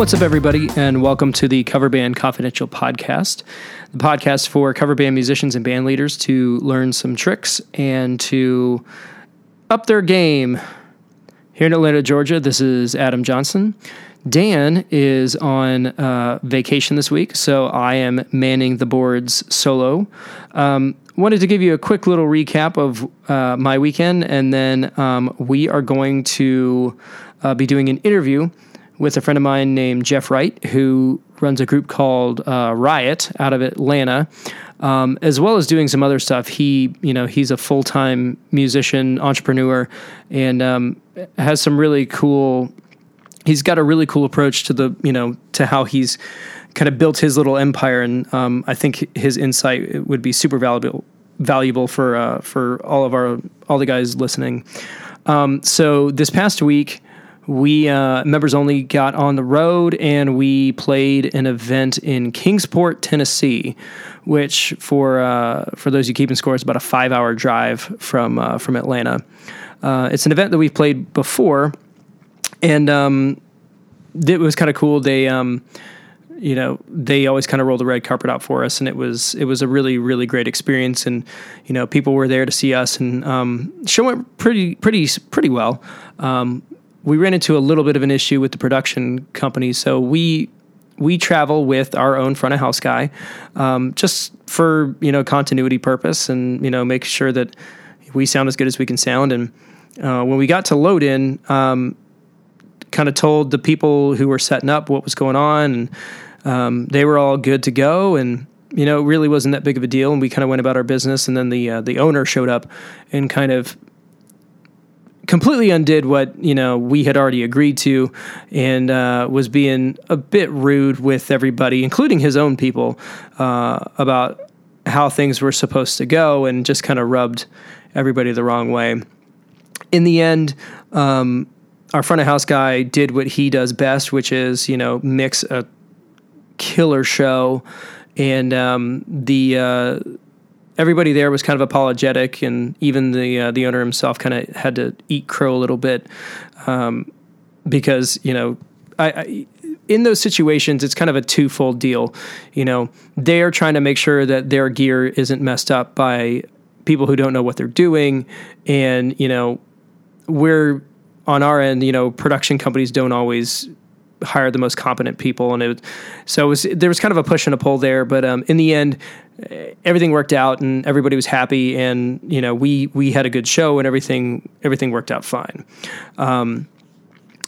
What's up, everybody, and welcome to the Cover Band Confidential podcast, the podcast for cover band musicians and band leaders to learn some tricks and to up their game. Here in Atlanta, Georgia, this is Adam Johnson. Dan is on uh, vacation this week, so I am manning the boards solo. Um, wanted to give you a quick little recap of uh, my weekend, and then um, we are going to uh, be doing an interview with a friend of mine named Jeff Wright, who runs a group called uh, Riot out of Atlanta, um, as well as doing some other stuff. He, you know, he's a full time musician, entrepreneur, and um, has some really cool. He's got a really cool approach to the, you know, to how he's kind of built his little empire, and um, I think his insight would be super valuable valuable for uh, for all of our all the guys listening. Um, so this past week we uh, members only got on the road and we played an event in Kingsport, Tennessee, which for uh, for those you keeping score is about a five hour drive from uh, from Atlanta. Uh, it's an event that we've played before, and um, it was kind of cool. They um, you know they always kind of roll the red carpet out for us and it was it was a really really great experience and you know people were there to see us and um, show went pretty pretty pretty well um, we ran into a little bit of an issue with the production company. So we we travel with our own front of house guy, um, just for you know continuity purpose, and you know make sure that we sound as good as we can sound. And uh, when we got to load in, um, kind of told the people who were setting up what was going on, and um, they were all good to go. And you know, it really wasn't that big of a deal, and we kind of went about our business. And then the uh, the owner showed up and kind of completely undid what you know we had already agreed to, and uh, was being a bit rude with everybody, including his own people, uh, about how things were supposed to go, and just kind of rubbed everybody the wrong way. In the end, um, our front of house guy did what he does best, which is you know mix a killer show, and um, the uh, everybody there was kind of apologetic, and even the uh, the owner himself kind of had to eat crow a little bit um, because you know I, I, in those situations it's kind of a twofold deal. You know, they're trying to make sure that their gear isn't messed up by people who don't know what they're doing, and you know we're on our end. You know, production companies don't always hire the most competent people, and it so it was there was kind of a push and a pull there. But um, in the end, everything worked out, and everybody was happy, and you know we we had a good show, and everything everything worked out fine. Um,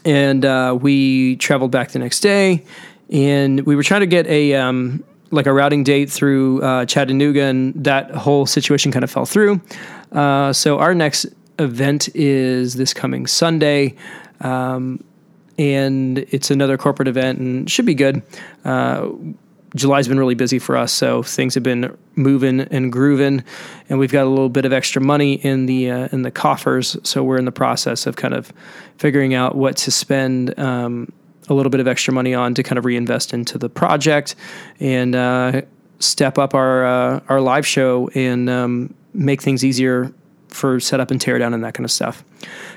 and uh, we traveled back the next day, and we were trying to get a um, like a routing date through uh, Chattanooga, and that whole situation kind of fell through. Uh, so our next event is this coming Sunday. Um, and it's another corporate event and should be good. Uh, July's been really busy for us, so things have been moving and grooving, and we've got a little bit of extra money in the uh, in the coffers. So we're in the process of kind of figuring out what to spend um, a little bit of extra money on to kind of reinvest into the project and uh, step up our uh, our live show and um, make things easier for setup and teardown and that kind of stuff.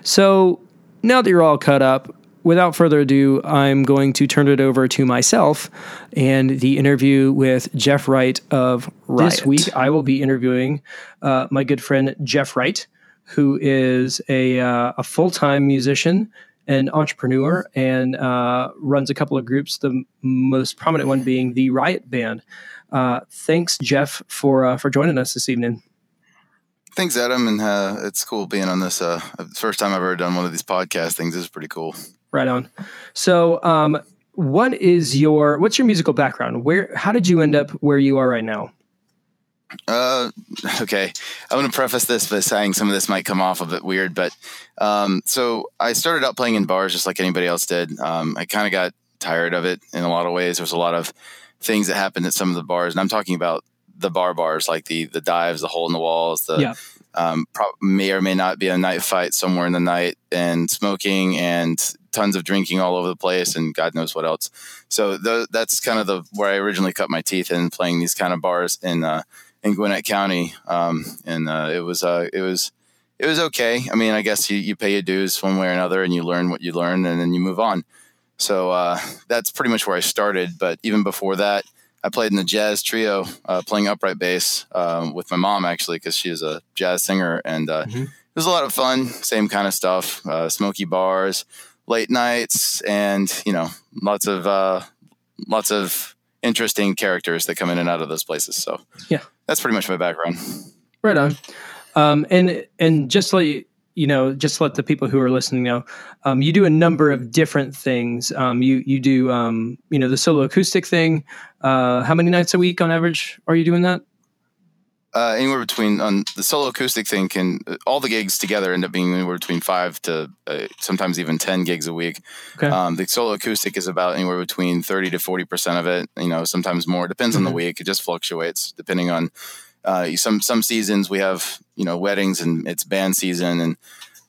So now that you're all cut up, without further ado, I'm going to turn it over to myself and the interview with Jeff Wright of Riot. This week, I will be interviewing uh, my good friend Jeff Wright, who is a, uh, a full time musician and entrepreneur and uh, runs a couple of groups, the most prominent one being the Riot Band. Uh, thanks, Jeff, for, uh, for joining us this evening. Thanks, Adam, and uh, it's cool being on this. first time I've ever done one of these podcast things. This is pretty cool. Right on. So, um, what is your what's your musical background? Where how did you end up where you are right now? Uh, okay. I'm going to preface this by saying some of this might come off a bit weird, but um, so I started out playing in bars just like anybody else did. Um, I kind of got tired of it in a lot of ways. There's a lot of things that happened at some of the bars, and I'm talking about the bar bars, like the the dives, the hole in the walls, the yeah. um, pro- may or may not be a night fight somewhere in the night, and smoking and tons of drinking all over the place and God knows what else. So th- that's kind of the where I originally cut my teeth in playing these kind of bars in uh, in Gwinnett County, um, and uh, it was uh, it was it was okay. I mean, I guess you, you pay your dues one way or another, and you learn what you learn, and then you move on. So uh, that's pretty much where I started. But even before that, I played in the jazz trio, uh, playing upright bass um, with my mom actually, because she is a jazz singer, and uh, mm-hmm. it was a lot of fun. Same kind of stuff, uh, smoky bars, late nights, and you know, lots of uh, lots of interesting characters that come in and out of those places. So yeah, that's pretty much my background. Right on. Um, and and just like you know, just let the people who are listening know, um, you do a number of different things. Um, you you do um, you know the solo acoustic thing. Uh, how many nights a week on average are you doing that? Uh, anywhere between on the solo acoustic thing can all the gigs together end up being anywhere between five to uh, sometimes even ten gigs a week. Okay. Um, the solo acoustic is about anywhere between thirty to forty percent of it. You know, sometimes more. Depends mm-hmm. on the mm-hmm. week. It just fluctuates depending on uh, some some seasons we have you know weddings and it's band season and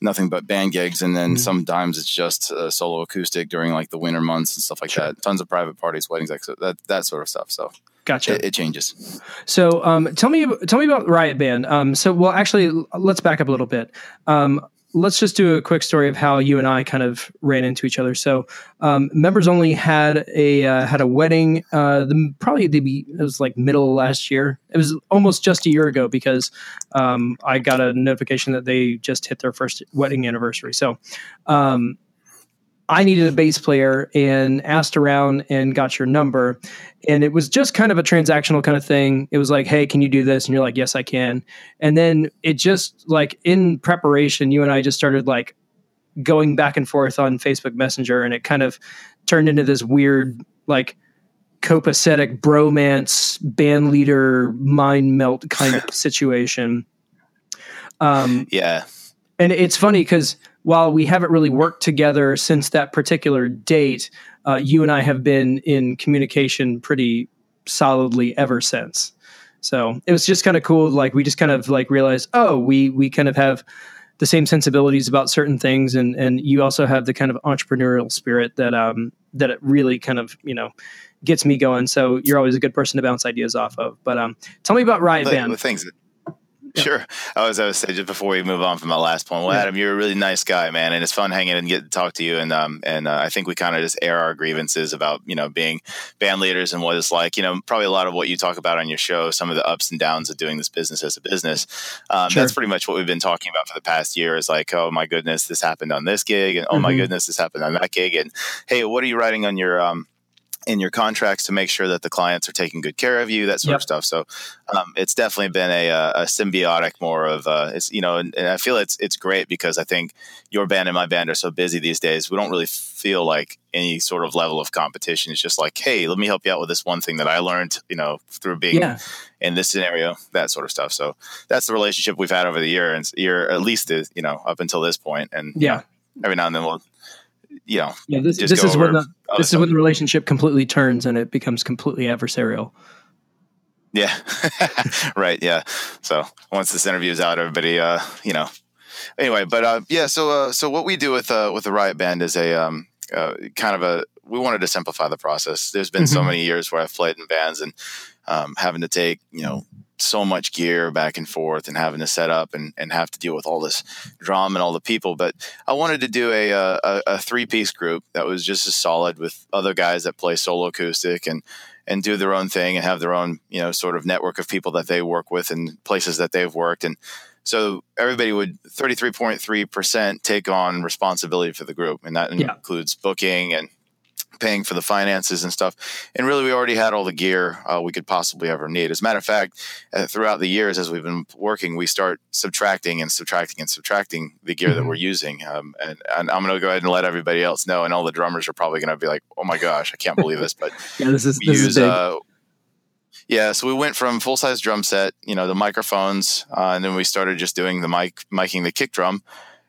nothing but band gigs, and then mm-hmm. sometimes it's just uh, solo acoustic during like the winter months and stuff like sure. that. Tons of private parties, weddings, like that that sort of stuff. So Gotcha. It, it changes. So, um, tell me, tell me about Riot Band. Um, so, well, actually, let's back up a little bit. Um, let's just do a quick story of how you and I kind of ran into each other. So, um, members only had a uh, had a wedding. Uh, the probably the it was like middle last year. It was almost just a year ago because um, I got a notification that they just hit their first wedding anniversary. So, um, I needed a bass player and asked around and got your number. And it was just kind of a transactional kind of thing. It was like, hey, can you do this? And you're like, yes, I can. And then it just like in preparation, you and I just started like going back and forth on Facebook Messenger. And it kind of turned into this weird, like, copacetic bromance band leader mind melt kind of situation. Um, yeah. And it's funny because while we haven't really worked together since that particular date, uh, you and I have been in communication pretty solidly ever since. So it was just kind of cool. Like we just kind of like realized, oh, we we kind of have the same sensibilities about certain things, and and you also have the kind of entrepreneurial spirit that um that it really kind of you know gets me going. So you're always a good person to bounce ideas off of. But um, tell me about Riot Band. The Sure. I was, I was say just before we move on from my last point. Well, yeah. Adam, you're a really nice guy, man, and it's fun hanging and get to talk to you. And um, and uh, I think we kind of just air our grievances about you know being band leaders and what it's like. You know, probably a lot of what you talk about on your show, some of the ups and downs of doing this business as a business. Um, sure. That's pretty much what we've been talking about for the past year. Is like, oh my goodness, this happened on this gig, and oh mm-hmm. my goodness, this happened on that gig, and hey, what are you writing on your um in your contracts to make sure that the clients are taking good care of you, that sort yep. of stuff. So um, it's definitely been a, a symbiotic more of uh, it's you know, and, and, I feel it's it's great because I think your band and my band are so busy these days. We don't really feel like any sort of level of competition. It's just like, hey, let me help you out with this one thing that I learned, you know, through being yeah. in this scenario, that sort of stuff. So that's the relationship we've had over the year and year at least you know up until this point. And yeah. You know, every now and then we'll you know, yeah, this, this is when the this is when the relationship completely turns and it becomes completely adversarial. Yeah, right. Yeah. So once this interview is out, everybody, uh, you know, anyway, but uh, yeah. So uh, so what we do with uh, with the Riot Band is a um, uh, kind of a we wanted to simplify the process. There's been mm-hmm. so many years where I've played in bands and um, having to take you know so much gear back and forth and having to set up and, and have to deal with all this drama and all the people. But I wanted to do a, uh, a, a three piece group that was just as solid with other guys that play solo acoustic and, and do their own thing and have their own, you know, sort of network of people that they work with and places that they've worked. And so everybody would 33.3% take on responsibility for the group. And that yeah. includes booking and paying for the finances and stuff. And really, we already had all the gear uh, we could possibly ever need. As a matter of fact, uh, throughout the years as we've been working, we start subtracting and subtracting and subtracting the gear mm-hmm. that we're using. Um, and, and, I'm going to go ahead and let everybody else know. And all the drummers are probably going to be like, "Oh my gosh, I can't believe this!" But yeah, this is this use, is. Uh, yeah, so we went from full size drum set, you know, the microphones, uh, and then we started just doing the mic, miking the kick drum,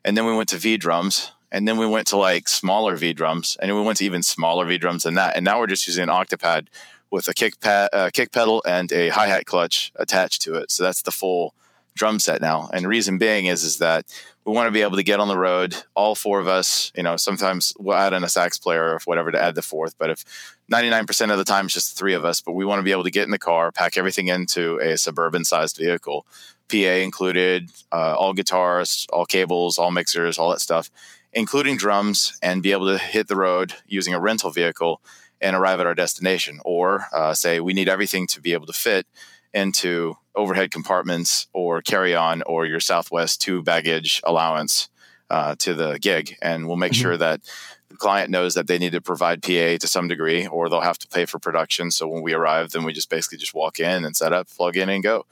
and then we went to V drums and then we went to like smaller V drums, and we went to even smaller V drums than that. And now we're just using an octapad with a kick pad, uh, kick pedal, and a hi hat clutch attached to it. So that's the full drum set now. And reason being is is that we want to be able to get on the road, all four of us. You know, sometimes we'll add in a sax player or whatever to add the fourth. But if 99% of the time it's just the three of us, but we want to be able to get in the car, pack everything into a suburban sized vehicle, PA included, uh, all guitars, all cables, all mixers, all that stuff including drums, and be able to hit the road using a rental vehicle and arrive at our destination. Or uh, say we need everything to be able to fit into overhead compartments or carry on or your Southwest two baggage allowance uh, to the gig. And we'll make mm-hmm. sure that the client knows that they need to provide PA to some degree or they'll have to pay for production. So when we arrive, then we just basically just walk in and set up, plug in, and go.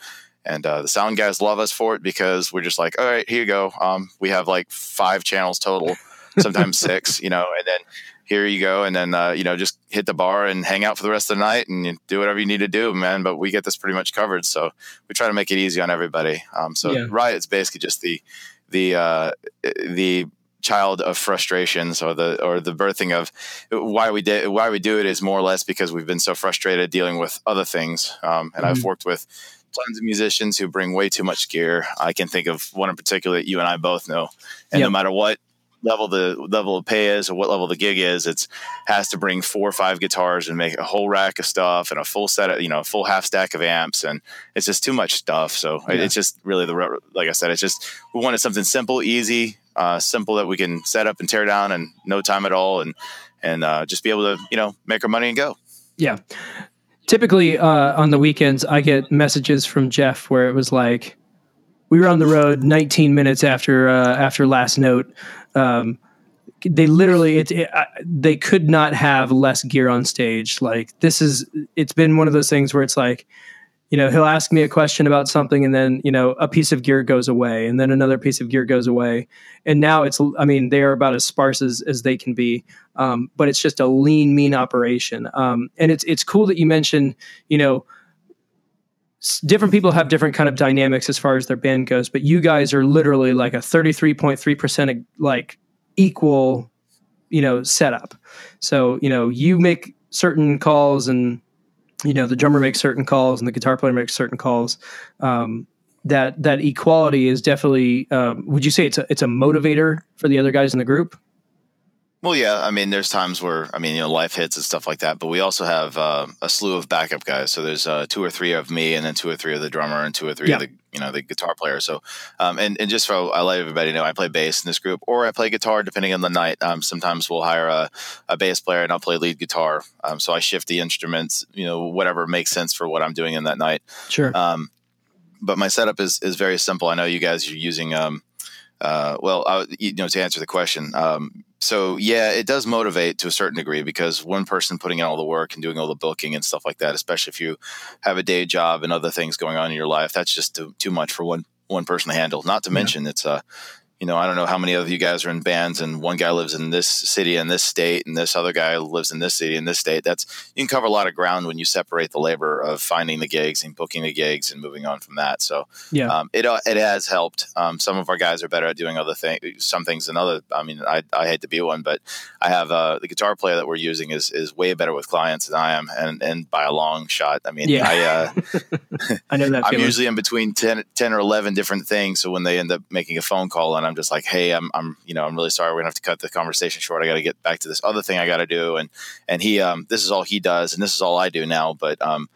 And uh, the sound guys love us for it because we're just like, all right, here you go. Um, we have like five channels total, sometimes six, you know, and then here you go, and then uh, you know just hit the bar and hang out for the rest of the night and do whatever you need to do, man. But we get this pretty much covered, so we try to make it easy on everybody. Um, so yeah. right, it's basically just the the uh, the child of frustrations or the or the birthing of why we did why we do it is more or less because we've been so frustrated dealing with other things. Um, and mm-hmm. I've worked with tons of musicians who bring way too much gear. I can think of one in particular that you and I both know. And yep. no matter what level the level of pay is or what level the gig is, it's has to bring four or five guitars and make a whole rack of stuff and a full set of you know a full half stack of amps and it's just too much stuff. So yeah. it's just really the like I said, it's just we wanted something simple, easy, uh, simple that we can set up and tear down in no time at all and and uh, just be able to you know make our money and go. Yeah. Typically uh, on the weekends, I get messages from Jeff where it was like, we were on the road 19 minutes after uh, after last note. Um, they literally it, it, they could not have less gear on stage. Like this is it's been one of those things where it's like you know he'll ask me a question about something and then you know a piece of gear goes away and then another piece of gear goes away. And now it's i mean they are about as sparse as, as they can be um, but it's just a lean mean operation. Um, and it's it's cool that you mentioned you know different people have different kind of dynamics as far as their band goes but you guys are literally like a 33.3% like equal you know setup. So you know you make certain calls and you know the drummer makes certain calls and the guitar player makes certain calls um, that that equality is definitely um, would you say it's a it's a motivator for the other guys in the group well, yeah. I mean, there's times where I mean, you know, life hits and stuff like that. But we also have uh, a slew of backup guys. So there's uh, two or three of me, and then two or three of the drummer, and two or three yeah. of the you know the guitar player. So, um, and and just so I let everybody know, I play bass in this group, or I play guitar depending on the night. Um, sometimes we'll hire a, a bass player, and I'll play lead guitar. Um, so I shift the instruments, you know, whatever makes sense for what I'm doing in that night. Sure. Um, but my setup is is very simple. I know you guys are using um, uh, well, I, you know, to answer the question, um, so yeah, it does motivate to a certain degree because one person putting in all the work and doing all the booking and stuff like that, especially if you have a day job and other things going on in your life, that's just too, too much for one one person to handle. Not to yeah. mention, it's a you know, I don't know how many of you guys are in bands, and one guy lives in this city and this state, and this other guy lives in this city and this state. That's you can cover a lot of ground when you separate the labor of finding the gigs and booking the gigs and moving on from that. So, yeah, um, it uh, it has helped. Um, some of our guys are better at doing other things, some things than other. I mean, I, I hate to be one, but I have uh, the guitar player that we're using is is way better with clients than I am, and and by a long shot. I mean, yeah. I uh, I know that. I'm usually in between 10, 10 or eleven different things, so when they end up making a phone call and I'm just like, hey, I'm, I'm, you know, I'm really sorry. We're gonna have to cut the conversation short. I got to get back to this other thing I got to do. And and he, um, this is all he does, and this is all I do now. But um,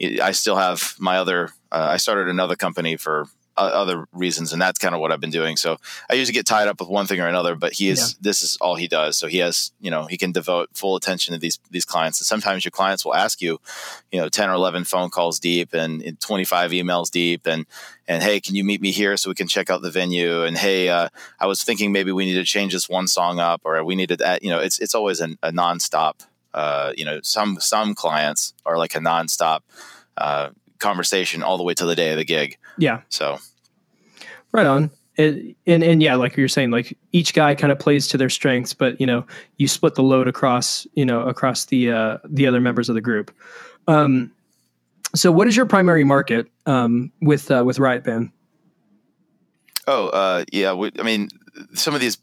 I still have my other. Uh, I started another company for other reasons, and that's kind of what I've been doing. So I usually get tied up with one thing or another, but he is yeah. this is all he does. So he has you know he can devote full attention to these these clients. And sometimes your clients will ask you, you know, ten or eleven phone calls deep and twenty five emails deep, and and hey, can you meet me here so we can check out the venue? And hey, uh, I was thinking maybe we need to change this one song up, or we needed that. You know, it's it's always an, a nonstop. Uh, you know, some some clients are like a nonstop. Uh, conversation all the way to the day of the gig. Yeah. So, right on. It, and and yeah, like you're saying, like each guy kind of plays to their strengths, but you know, you split the load across, you know, across the uh, the other members of the group. Um, so, what is your primary market um, with uh, with Riot Band? Oh, uh, yeah. We, I mean, some of these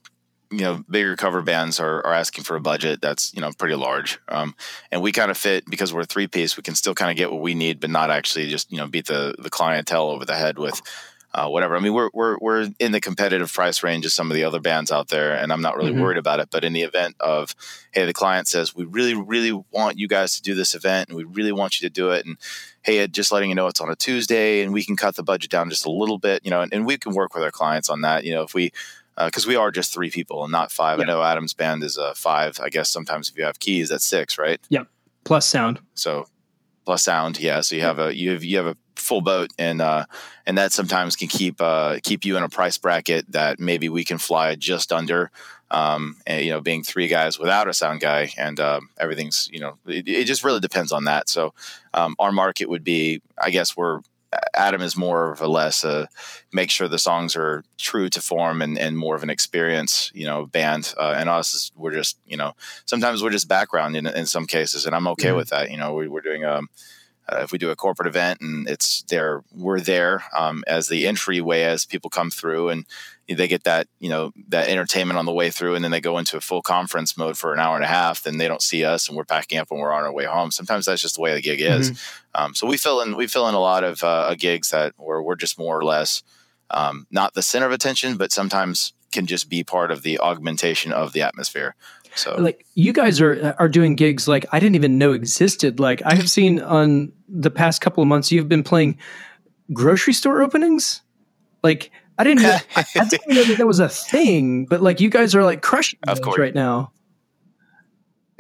you know bigger cover bands are, are asking for a budget that's you know pretty large. Um, and we kind of fit because we're a three piece we can still kind of get what we need but not actually just you know beat the the clientele over the head with uh, whatever. I mean we're, we're we're in the competitive price range of some of the other bands out there and i'm not really mm-hmm. worried about it. But in the event of hey the client says we really really want you guys to do this event and we really want you to do it and hey just letting you know it's on a tuesday and we can cut the budget down just a little bit you know and, and we can work with our clients on that. You know if we because uh, we are just three people and not five. I know Adam's band is uh, five. I guess sometimes if you have keys, that's six, right? Yep. Plus sound. So plus sound, yeah. So you have a you have you have a full boat, and uh, and that sometimes can keep uh, keep you in a price bracket that maybe we can fly just under. Um, and, you know, being three guys without a sound guy, and um, everything's you know, it, it, just really depends on that. So um, our market would be, I guess, we're Adam is more of a less a make sure the songs are true to form and, and more of an experience, you know, band. Uh, and us, we're just, you know, sometimes we're just background in, in some cases, and I'm okay mm-hmm. with that. You know, we, are doing um, uh, if we do a corporate event and it's there, we're there um, as the entryway as people come through and they get that you know that entertainment on the way through, and then they go into a full conference mode for an hour and a half. Then they don't see us, and we're packing up and we're on our way home. Sometimes that's just the way the gig is. Mm-hmm. Um, so we fill in we fill in a lot of uh, gigs that where we're just more or less um, not the center of attention, but sometimes can just be part of the augmentation of the atmosphere. So like you guys are are doing gigs like I didn't even know existed. Like I have seen on the past couple of months you've been playing grocery store openings. Like I didn't know, I, I didn't know that that was a thing, but like you guys are like crushing of course. right now.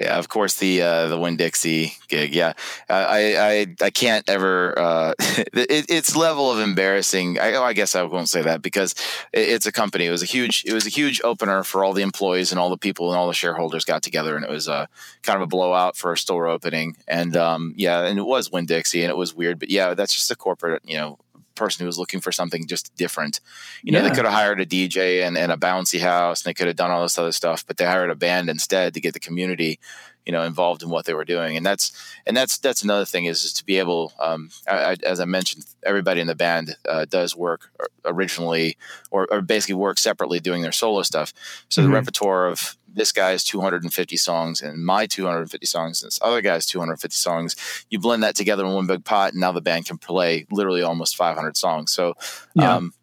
Yeah, of course the uh, the Winn Dixie gig. Yeah, I, I I can't ever. Uh, it, it's level of embarrassing. I, oh, I guess I won't say that because it, it's a company. It was a huge. It was a huge opener for all the employees and all the people and all the shareholders got together, and it was a kind of a blowout for a store opening. And um, yeah, and it was Winn Dixie, and it was weird. But yeah, that's just a corporate, you know, person who was looking for something just different. You know, yeah. they could have hired a DJ and, and a bouncy house and they could have done all this other stuff, but they hired a band instead to get the community, you know, involved in what they were doing. And that's, and that's, that's another thing is, is to be able, um, I, I, as I mentioned, everybody in the band uh, does work originally or, or, basically work separately doing their solo stuff. So mm-hmm. the repertoire of this guy's 250 songs and my 250 songs and this other guy's 250 songs. You blend that together in one big pot, and now the band can play literally almost 500 songs. So, yeah. um,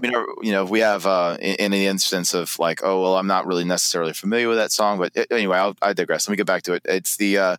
we know, you know, we have uh, in, in, the instance of like, oh, well, I'm not really necessarily familiar with that song, but anyway, I'll, I digress. Let me get back to it. It's the uh,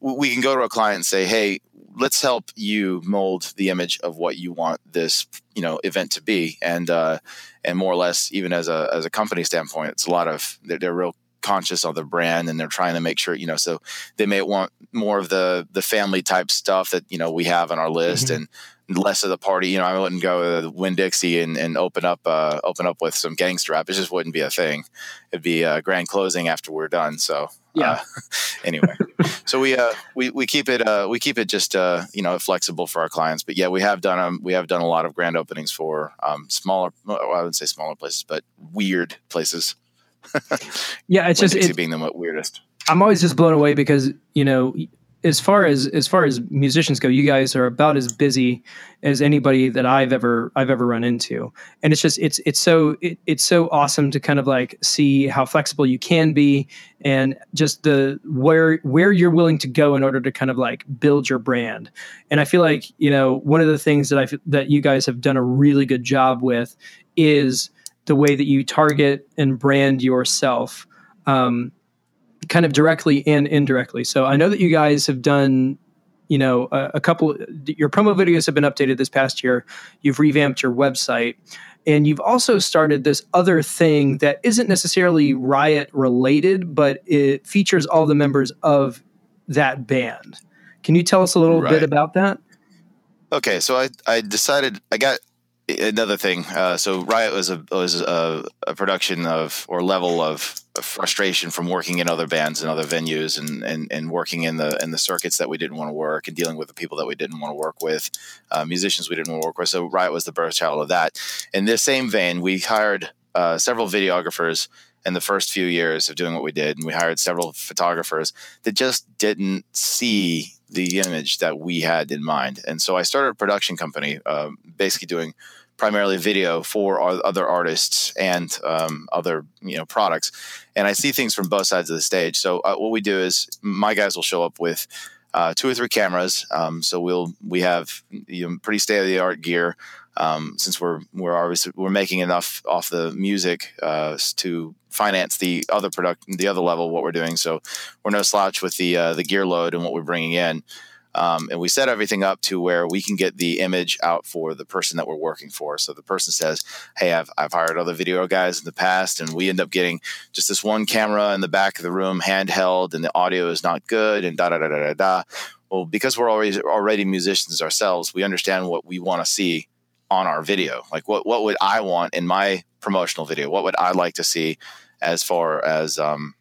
we can go to a client and say, hey, let's help you mold the image of what you want this you know event to be and uh and more or less even as a as a company standpoint it's a lot of they're, they're real conscious of the brand and they're trying to make sure you know so they may want more of the the family type stuff that you know we have on our list mm-hmm. and less of the party. You know, I wouldn't go to Winn Dixie and, and open up uh, open up with some gangster rap. It just wouldn't be a thing. It'd be a grand closing after we're done. So yeah. Uh, anyway, so we uh we, we keep it uh we keep it just uh you know flexible for our clients. But yeah, we have done um we have done a lot of grand openings for um smaller well, I wouldn't say smaller places, but weird places. yeah, it's just it, being the weirdest. I'm always just blown away because you know as far as as far as musicians go, you guys are about as busy as anybody that I've ever I've ever run into, and it's just it's it's so it, it's so awesome to kind of like see how flexible you can be, and just the where where you're willing to go in order to kind of like build your brand. And I feel like you know one of the things that I that you guys have done a really good job with is the way that you target and brand yourself. Um, kind of directly and indirectly. So I know that you guys have done, you know, a, a, couple. Your promo videos have been updated this past year. You've revamped your website, and you've also started this other thing that isn't necessarily Riot related, but it features all the members of that band. Can you tell us a little right. bit about that? Okay, so I I decided I got another thing. Uh, so Riot was a was a, a, production of or level of, frustration from working in other bands and other venues and, and and working in the in the circuits that we didn't want to work and dealing with the people that we didn't want to work with, uh, musicians we didn't want to work with. So Riot was the birth child of that. In this same vein, we hired uh, several videographers in the first few years of doing what we did, and we hired several photographers that just didn't see the image that we had in mind. And so I started a production company, uh, basically doing primarily video for other artists and um, other you know products. And i see things from both sides of the stage. So uh, what we do is my guys will show up with uh, two or three cameras. Um, so we'll we have you know, pretty state of the art gear. Um, since we're we're obviously we're making enough off the music uh, to finance the other product the other level of what we're doing. So we're no slouch with the uh, the gear load and what we're bringing in Um, and we set everything up to where we can get the image out for the person that we're working for. So the person says, Hey, I've, I've hired other video guys in the past, and we end up getting just this one camera in the back of the room, handheld, and the audio is not good, and da da da da da da. Well, because we're already already musicians ourselves, we understand what we want to see on our video. Like what what would I want in my promotional video? What would I like to see as far as um,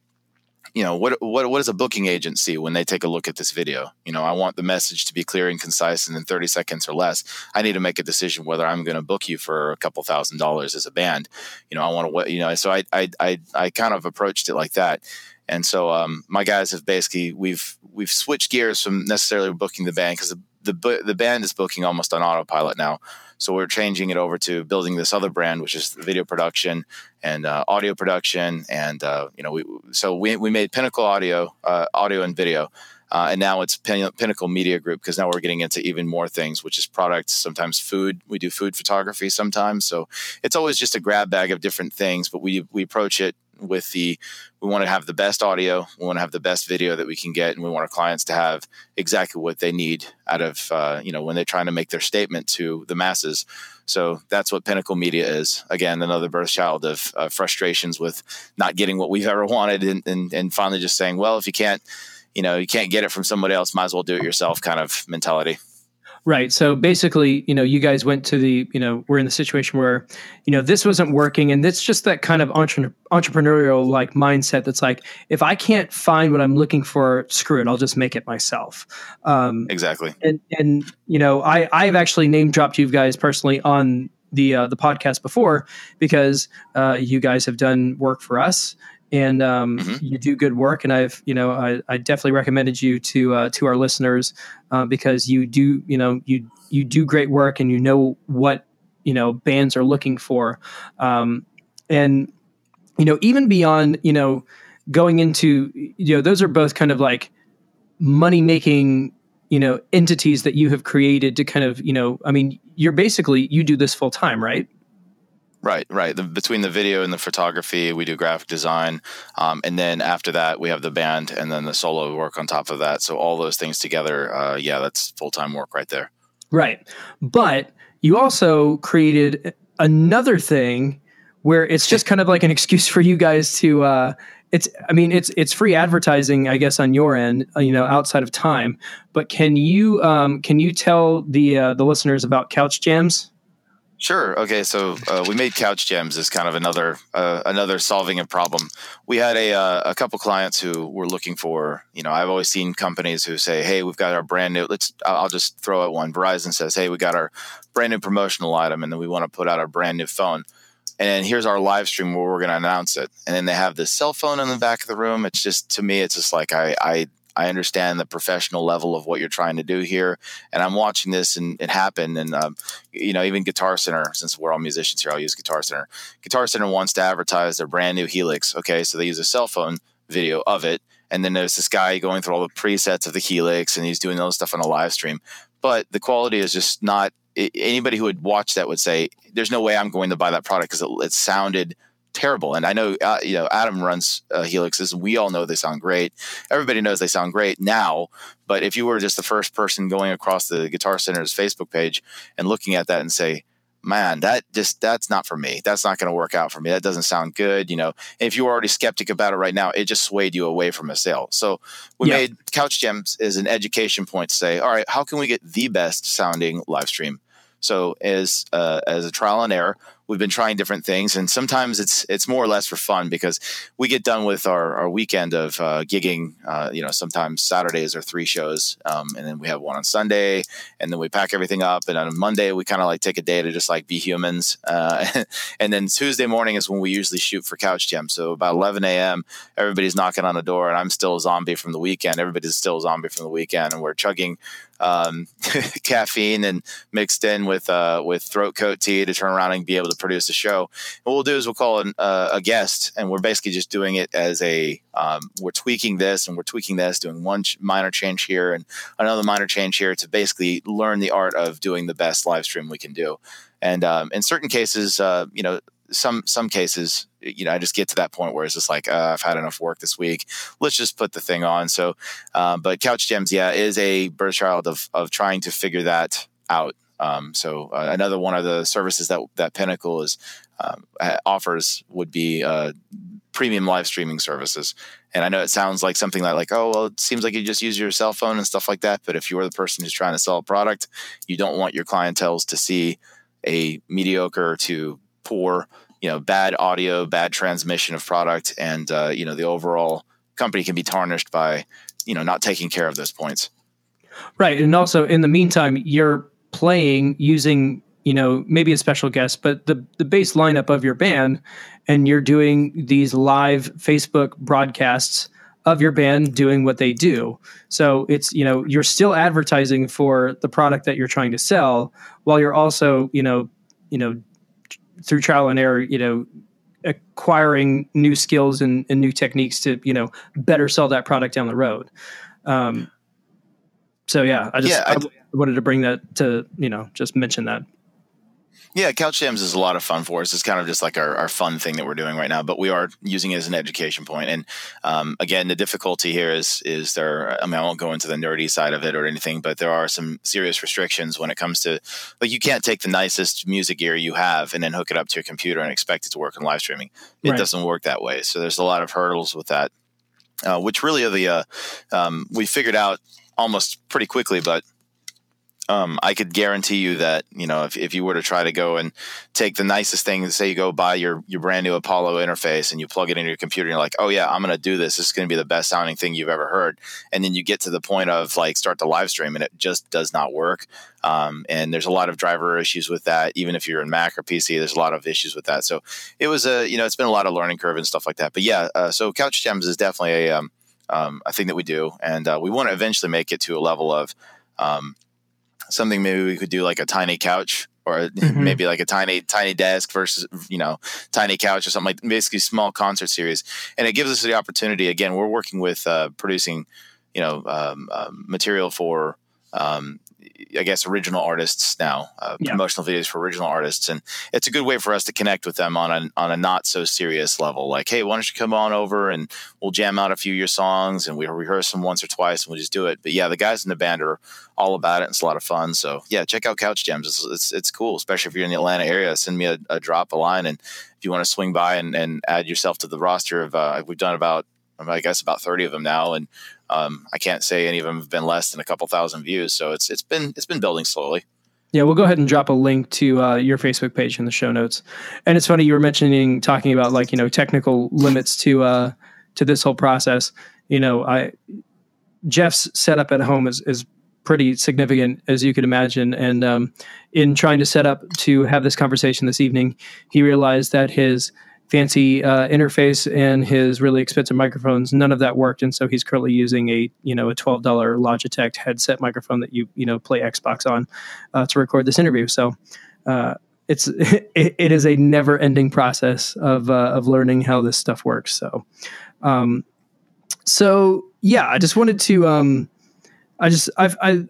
you know what what what does a booking agent see when they take a look at this video? You know i want the message to be clear and concise and in 30 seconds or less i need to make a decision whether i'm going to book you for a couple thousand dollars as a band. You know i want to you know so i i i, I kind of approached it like that. And so um, my guys have basically we've we've switched gears from necessarily booking the band because the the band is booking almost on autopilot now so we're changing it over to building this other brand, which is video production and uh, audio production. And uh, you know, we so we we made Pinnacle Audio, uh, audio and video. Uh, and now it's Pin- Pinnacle Media Group because now we're getting into even more things, which is products, sometimes food. We do food photography sometimes, so it's always just a grab bag of different things. But we we approach it with the we want to have the best audio, we want to have the best video that we can get, and we want our clients to have exactly what they need out of uh, you know when they're trying to make their statement to the masses. So that's what Pinnacle Media is. Again, another birth child of uh, frustrations with not getting what we've ever wanted, and, and and finally just saying, well, if you can't, you know, you can't get it from somebody else, might as well do it yourself, kind of mentality. Right. So basically, you know, you guys went to the, you know, we're in the situation where, you know, this wasn't working. And it's just that kind of entre- entrepreneurial like mindset that's like, if I can't find what I'm looking for, screw it, I'll just make it myself. Um, exactly. And, and, you know, I, I've actually name dropped you guys personally on the, uh, the podcast before because uh, you guys have done work for us and um, mm-hmm. you do good work. And I've, you know, I, I definitely recommended you to uh, to our listeners uh, because you do, you know, you you do great work and you know what you know bands are looking for, um, and you know even beyond you know going into you know those are both kind of like money making you know entities that you have created to kind of you know I mean you're basically you do this full time right Right, right. The, between the video and the photography, we do graphic design, um, and then after that, we have the band and then the solo work on top of that. So all those things together, uh, yeah, that's full time work right there. Right, but you also created another thing where it's just kind of like an excuse for you guys to. Uh, it's, I mean, it's it's free advertising, I guess, on your end, uh, you know, outside of time. But can you um, can you tell the uh, the listeners about Couch Jams? Sure. Okay. So uh, we made couch gems as kind of another uh, another solving a problem. We had a uh, a couple clients who were looking for. You know, I've always seen companies who say, "Hey, we've got our brand new." Let's. I'll just throw out one. Verizon says, "Hey, we got our brand new promotional item, and then we want to put out our brand new phone." And here's our live stream where we're going to announce it. And then they have this cell phone in the back of the room. It's just to me, it's just like I I I understand the professional level of what you're trying to do here, and I'm watching this and it happen. And um, you know, even Guitar Center, since we're all musicians here, I'll use Guitar Center. Guitar Center wants to advertise their brand new Helix. Okay, so they use a cell phone video of it, and then there's this guy going through all the presets of the Helix, and he's doing all this stuff on a live stream. But the quality is just not. Anybody who would watch that would say, "There's no way I'm going to buy that product because it, it sounded." Terrible. And I know, uh, you know, Adam runs uh, Helixes. We all know they sound great. Everybody knows they sound great now. But if you were just the first person going across the Guitar Center's Facebook page and looking at that and say, man, that just that's not for me. That's not going to work out for me. That doesn't sound good. You know, if you were already skeptic about it right now, it just swayed you away from a sale. So we yeah. made Couch Gems as an education point to say, all right, how can we get the best sounding live stream? So as uh, as a trial and error, we've been trying different things, and sometimes it's it's more or less for fun because we get done with our, our weekend of uh, gigging. Uh, you know, sometimes Saturdays are three shows, um, and then we have one on Sunday, and then we pack everything up. And on Monday, we kind of like take a day to just like be humans. Uh, and then Tuesday morning is when we usually shoot for Couch Gem. So about 11 a.m., everybody's knocking on the door, and I'm still a zombie from the weekend. Everybody's still a zombie from the weekend, and we're chugging um, caffeine and mixed in with uh, with throat coat tea to turn around and be able to produce a show. What we'll do is we'll call an, uh, a guest, and we're basically just doing it as a um, we're tweaking this and we're tweaking this, doing one minor change here and another minor change here to basically learn the art of doing the best live stream we can do. And um, in certain cases, uh, you know, some some cases, you know, I just get to that point where it's just like uh, I've had enough work this week. Let's just put the thing on. So, uh, but Couch Gems, yeah, is a birth child of of trying to figure that out. Um, so uh, another one of the services that that Pinnacle is um, offers would be uh, premium live streaming services. And I know it sounds like something that like, oh, well, it seems like you just use your cell phone and stuff like that. But if you're the person who's trying to sell a product, you don't want your clientels to see a mediocre to poor, you know, bad audio, bad transmission of product, and uh, you know the overall company can be tarnished by you know not taking care of those points. Right, and also in the meantime, you're playing using you know maybe a special guest, but the the base lineup of your band, and you're doing these live Facebook broadcasts of your band doing what they do. So it's, you know, you're still advertising for the product that you're trying to sell while you're also, you know, you know, through trial and error, you know, acquiring new skills and, and new techniques to, you know, better sell that product down the road. Um, so yeah, I just yeah, I, I wanted to bring that to, you know, just mention that. Yeah, Couch Jams is a lot of fun for us. It's kind of just like our, our fun thing that we're doing right now, but we are using it as an education point. And um, again, the difficulty here is is there. I mean, I won't go into the nerdy side of it or anything, but there are some serious restrictions when it comes to like you can't take the nicest music gear you have and then hook it up to your computer and expect it to work in live streaming. It right. doesn't work that way. So there's a lot of hurdles with that, uh, which really are the uh, um, we figured out almost pretty quickly, but um, I could guarantee you that you know if, if you were to try to go and take the nicest thing, say you go buy your your brand new Apollo interface and you plug it into your computer, and you're like, oh yeah, I'm going to do this. This is going to be the best sounding thing you've ever heard. And then you get to the point of like start to live stream, and it just does not work. Um, and there's a lot of driver issues with that. Even if you're in Mac or PC, there's a lot of issues with that. So it was a you know it's been a lot of learning curve and stuff like that. But yeah, uh, so Couch Gems is definitely a um, um, a thing that we do, and uh, we want to eventually make it to a level of um, something maybe we could do like a tiny couch or mm-hmm. maybe like a tiny tiny desk versus you know tiny couch or something like basically small concert series and it gives us the opportunity again we're working with uh, producing you know um, um, material for um, I guess original artists now, uh, yeah. promotional videos for original artists, and it's a good way for us to connect with them on a on a not so serious level. Like, hey, why don't you come on over and we'll jam out a few of your songs, and we rehearse them once or twice, and we'll just do it. But yeah, the guys in the band are all about it. It's a lot of fun. So yeah, check out Couch Gems. It's it's, it's cool, especially if you're in the Atlanta area. Send me a, a drop a line, and if you want to swing by and, and add yourself to the roster of, uh, we've done about I guess about 30 of them now. And um, I can't say any of them have been less than a couple thousand views. So it's, it's been, it's been building slowly. Yeah, we'll go ahead and drop a link to uh, your Facebook page in the show notes. And it's funny you were mentioning talking about like you know technical limits to uh, to this whole process. You know, I Jeff's setup at home is is pretty significant as you could imagine. And um, in trying to set up to have this conversation this evening, he realized that his fancy uh, interface and his really expensive microphones. None of that worked, and so he's currently using a you know a twelve dollar Logitech headset microphone that you you know play Xbox on uh, to record this interview. So. Uh, it's it, it is a never ending process of uh, of learning how this stuff works. So, um, so yeah, I just wanted to um, I just I've I,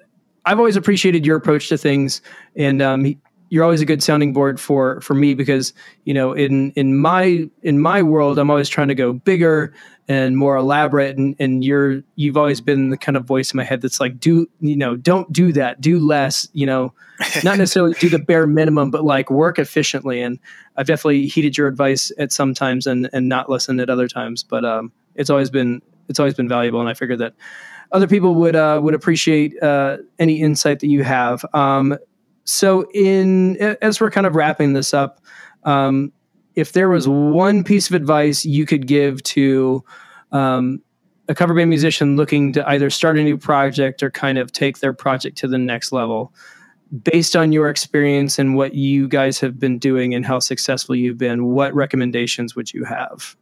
I've always appreciated your approach to things, and um, you're always a good sounding board for for me because you know in in my in my world I'm always trying to go bigger and more elaborate. And and you're you've always been the kind of voice in my head that's like do you know don't do that. Do less you know not necessarily do the bare minimum but like work efficiently. And I've definitely heeded your advice at some times and and not listened at other times. But um it's always been it's always been valuable. And I figured that other people would uh, would appreciate uh, any insight that you have. Um, so, in as we're kind of wrapping this up, um, if there was one piece of advice you could give to um, a cover band musician looking to either start a new project or kind of take their project to the next level, based on your experience and what you guys have been doing and how successful you've been, what recommendations would you have?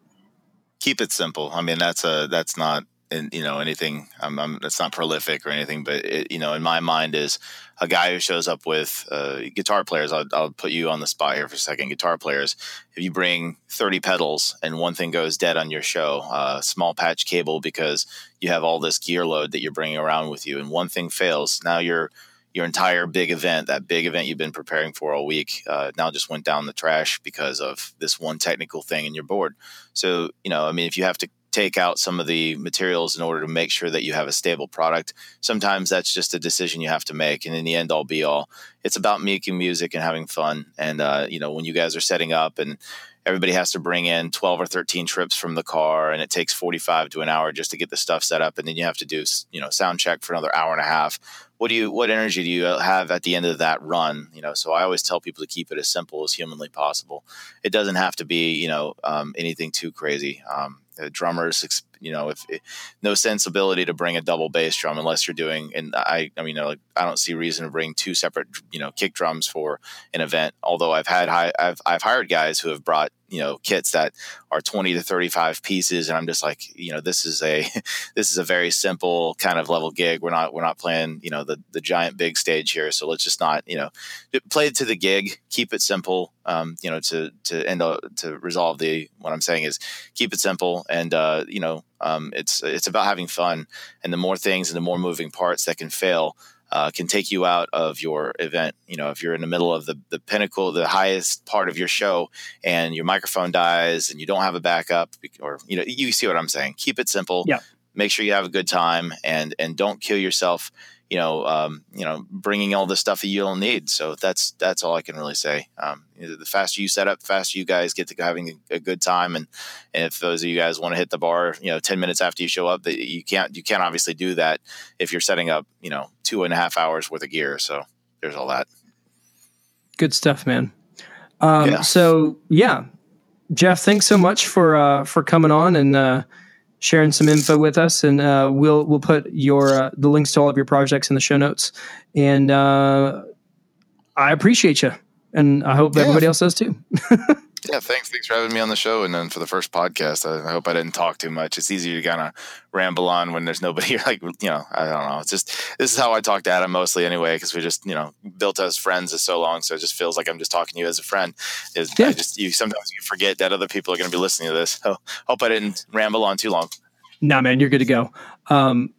Keep it simple. I mean, that's a that's not in, you know anything. I'm, I'm, that's not prolific or anything, but it, you know, in my mind is a guy who shows up with uh, guitar players. I'll, I'll, put you on the spot here for a second. Guitar players, if you bring 30 pedals and one thing goes dead on your show, uh, small patch cable because you have all this gear load that you're bringing around with you, and one thing fails, now you're your entire big event, that big event you've been preparing for all week, uh, now just went down the trash because of this one technical thing in your board. So, you know, I mean, if you have to take out some of the materials in order to make sure that you have a stable product. Sometimes that's just a decision you have to make. And in the end all be all, it's about making music and having fun. And, uh, you know, when you guys are setting up and everybody has to bring in 12 or 13 trips from the car and it takes 45 to an hour just to get the stuff set up and then you have to do you know sound check for another hour and a half what do you what energy do you have at the end of that run? You know so i always tell people to keep it as simple as humanly possible. It doesn't have to be you know um, anything too crazy. Um, drummers you know if, if, no sensibility to bring a double bass drum unless you're doing and i i mean like i don't see reason to bring two separate you know kick drums for an event although i've had high, i've i've hired guys who have brought you know kits that are 20 to 35 pieces and i'm just like you know this is a this is a very simple kind of level gig. We're not we're not playing you know the the giant big stage here so let's just not you know play to the gig keep it simple um, you know to to end to resolve the what i'm saying is keep it simple and uh, you know um, it's it's about having fun and the more things and the more moving parts that can fail uh, can take you out of your event. You know, if you're in the middle of the, the pinnacle, the highest part of your show, and your microphone dies and you don't have a backup, or you know, you see what I'm saying. Keep it simple. Yeah. Make sure you have a good time, and and don't kill yourself you know, um, you know, bringing all the stuff that you don't need. So that's that's all I can really say. Um, the faster you set up, the faster you guys get to having a, a, good time. And, and if those of you guys want to hit the bar, you know, ten minutes after you show up, that you can't you can't obviously do that if you're setting up, you know, two and a half hours worth of gear. So there's all that. Good stuff, man. Um, yeah. So yeah, Jeff, thanks so much for uh, for coming on and. Uh, sharing some info with us, and uh, we'll we'll put your uh, the links to all of your projects in the show notes. And uh, I appreciate you, and I hope yeah. everybody else does too. yeah, thanks. Thanks for having me on the show, and then for the first podcast. I, I hope I didn't talk too much. It's easier to kind of ramble on when there's nobody. Like you know, I don't know. It's just this is how I talk to Adam mostly anyway, because we just you know built as friends for so long, so it just feels like I'm just talking to you as a friend. Is yeah. I just you sometimes you forget that other people are going to be listening to this. So hope I didn't ramble on too long. Nah, man, you're good to go. Um,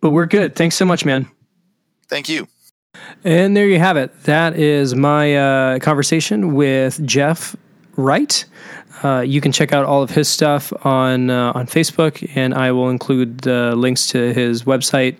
but we're good. Thanks so much, man. Thank you. And there you have it. That is my uh, conversation with Jeff Wright. Uh, you can check out all of his stuff on uh, on Facebook, and I will include the links to his website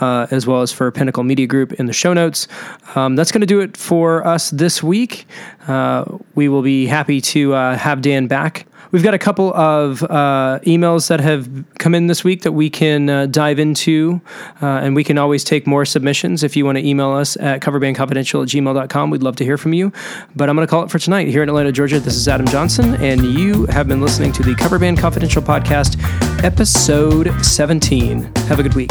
uh, as well as for Pinnacle Media Group in the show notes. Um, that's going to do it for us this week. Uh, we will be happy to uh, have Dan back We've got a couple of uh, emails that have come in this week that we can uh, dive into, uh, and we can always take more submissions if you want to email us at coverbandconfidential at gmail.com. We'd love to hear from you. But I'm going to call it for tonight. Here in Atlanta, Georgia, this is Adam Johnson, and you have been listening to the Cover Band Confidential Podcast, episode 17. Have a good week.